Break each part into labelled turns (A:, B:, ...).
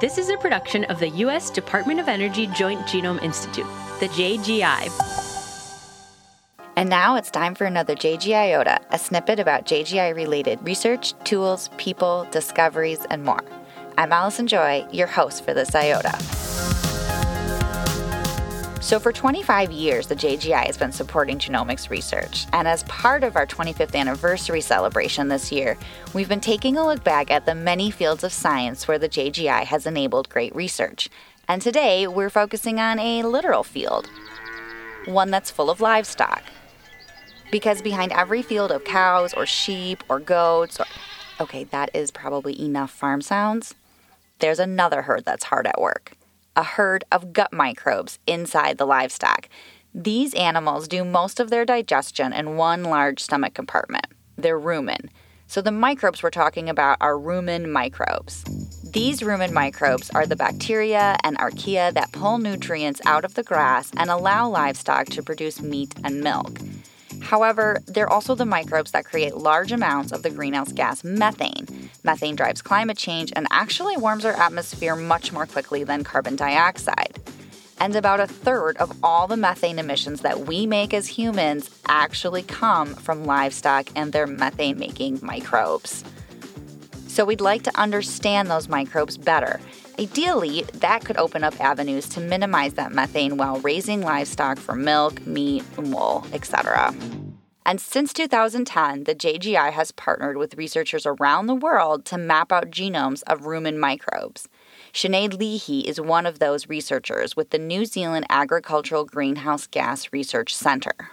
A: This is a production of the U.S. Department of Energy Joint Genome Institute, the JGI.
B: And now it's time for another JG Iota, a snippet about JGI related research, tools, people, discoveries, and more. I'm Allison Joy, your host for this Iota. So, for 25 years, the JGI has been supporting genomics research. And as part of our 25th anniversary celebration this year, we've been taking a look back at the many fields of science where the JGI has enabled great research. And today, we're focusing on a literal field, one that's full of livestock. Because behind every field of cows or sheep or goats, or, okay, that is probably enough farm sounds, there's another herd that's hard at work a herd of gut microbes inside the livestock. These animals do most of their digestion in one large stomach compartment. Their rumen. So the microbes we're talking about are rumen microbes. These rumen microbes are the bacteria and archaea that pull nutrients out of the grass and allow livestock to produce meat and milk. However, they're also the microbes that create large amounts of the greenhouse gas methane. Methane drives climate change and actually warms our atmosphere much more quickly than carbon dioxide. And about a third of all the methane emissions that we make as humans actually come from livestock and their methane making microbes. So, we'd like to understand those microbes better. Ideally, that could open up avenues to minimize that methane while raising livestock for milk, meat, wool, etc. And since 2010, the JGI has partnered with researchers around the world to map out genomes of rumen microbes. Sinead Leahy is one of those researchers with the New Zealand Agricultural Greenhouse Gas Research Centre.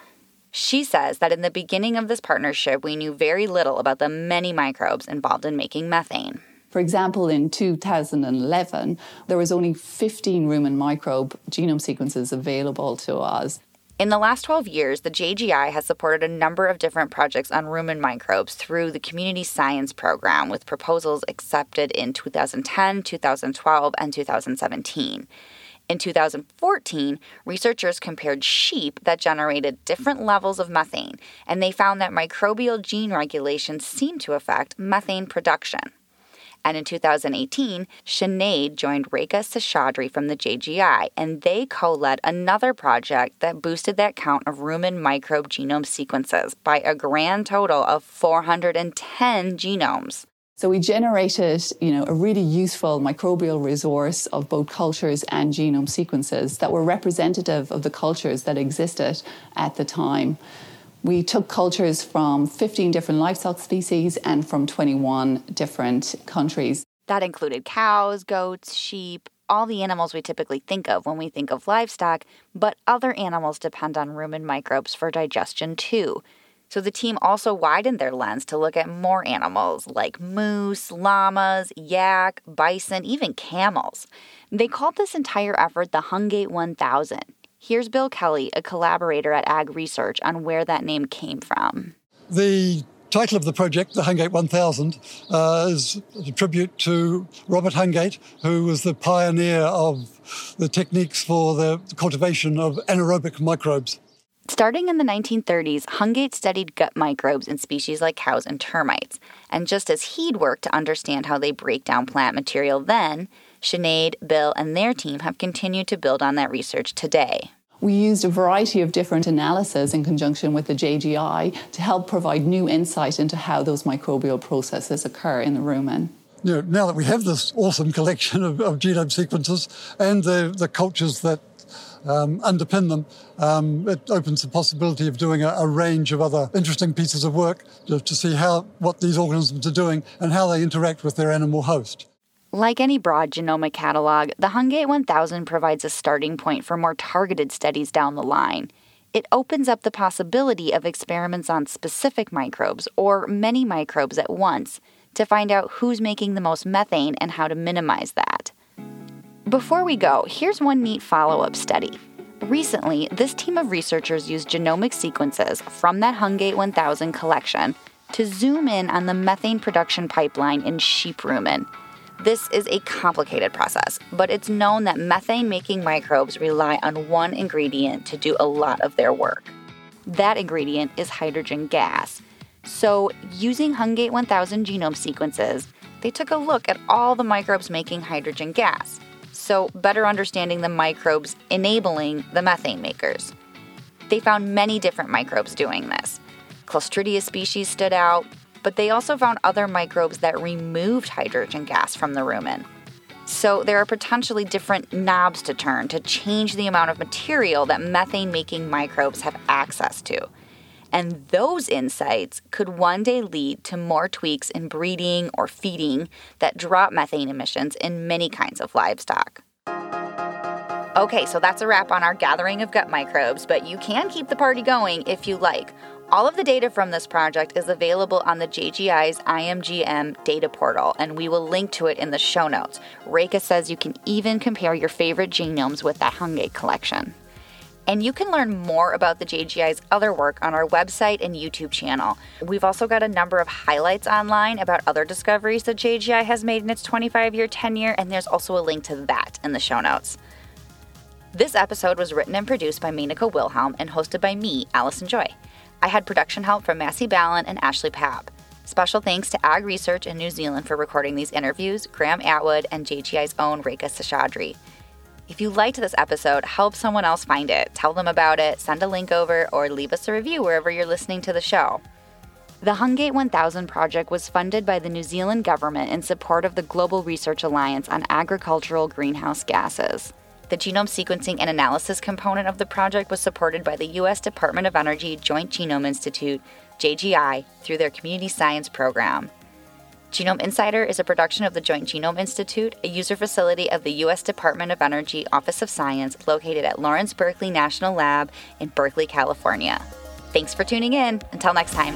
B: She says that in the beginning of this partnership, we knew very little about the many microbes involved in making methane.
C: For example, in 2011, there was only 15 rumen microbe genome sequences available to us.
B: In the last 12 years, the JGI has supported a number of different projects on rumen microbes through the Community Science Program, with proposals accepted in 2010, 2012, and 2017. In 2014, researchers compared sheep that generated different levels of methane, and they found that microbial gene regulation seemed to affect methane production. And in 2018, Sinead joined Rekha Seshadri from the JGI, and they co led another project that boosted that count of rumen microbe genome sequences by a grand total of 410 genomes.
C: So we generated, you know, a really useful microbial resource of both cultures and genome sequences that were representative of the cultures that existed at the time. We took cultures from 15 different livestock species and from 21 different countries.
B: That included cows, goats, sheep, all the animals we typically think of when we think of livestock, but other animals depend on rumen microbes for digestion too. So the team also widened their lens to look at more animals like moose, llamas, yak, bison, even camels. They called this entire effort the Hungate 1000 Here's Bill Kelly, a collaborator at AgResearch, on where that name came from.
D: The title of the project, the Hungate 1000, uh, is a tribute to Robert Hungate, who was the pioneer of the techniques for the cultivation of anaerobic microbes.
B: Starting in the 1930s, Hungate studied gut microbes in species like cows and termites. And just as he'd worked to understand how they break down plant material then, Sinead, Bill, and their team have continued to build on that research today.
C: We used a variety of different analyses in conjunction with the JGI to help provide new insight into how those microbial processes occur in the rumen.
D: You know, now that we have this awesome collection of, of genome sequences and the, the cultures that um, underpin them, um, it opens the possibility of doing a, a, range of other interesting pieces of work to, to see how what these organisms are doing and how they interact with their animal host.
B: Like any broad genomic catalog, the Hungate 1000 provides a starting point for more targeted studies down the line. It opens up the possibility of experiments on specific microbes or many microbes at once to find out who's making the most methane and how to minimize that. Before we go, here's one neat follow up study. Recently, this team of researchers used genomic sequences from that Hungate 1000 collection to zoom in on the methane production pipeline in sheep rumen this is a complicated process, but it's known that methane making microbes rely on one ingredient to do a lot of their work. That ingredient is hydrogen gas. So, using Hungate 1000 genome sequences, they took a look at all the microbes making hydrogen gas, so better understanding the microbes enabling the methane makers. They found many different microbes doing this. Clostridia species stood out, but they also found other microbes that removed hydrogen gas from the rumen. So there are potentially different knobs to turn to change the amount of material that methane making microbes have access to. And those insights could one day lead to more tweaks in breeding or feeding that drop methane emissions in many kinds of livestock. Okay, so that's a wrap on our gathering of gut microbes, but you can keep the party going if you like. All of the data from this project is available on the JGI's IMG/M data portal, and we will link to it in the show notes. Rekha says you can even compare your favorite genomes with that Hungate collection. And you can learn more about the JGI's other work on our website and YouTube channel. We've also got a number of highlights online about other discoveries that JGI has made in its 25 year tenure, and there's also a link to that in the show notes. This episode was written and produced by Menaka Wilhelm and hosted by me, Allison Joy. I had production help from Massey Ballon and Ashley Papp. Special thanks to AgResearch in New Zealand for recording these interviews, Graeme Attwood, and JGI's own Rekha Seshadri. If you liked this episode, help someone else find it. Tell them about it, send a link over, or leave us a review wherever you're listening to the show. The Hungate 1000 project was funded by the New Zealand government in support of the Global Research Alliance on Agricultural Greenhouse Gases. The genome sequencing and analysis component of the project was supported by the U.S. Department of Energy Joint Genome Institute, JGI, through their Community Science Program. Genome Insider is a production of the Joint Genome Institute, a user facility of the U.S. Department of Energy Office of Science located at Lawrence Berkeley National Lab in Berkeley, California. Thanks for tuning in. Until next time.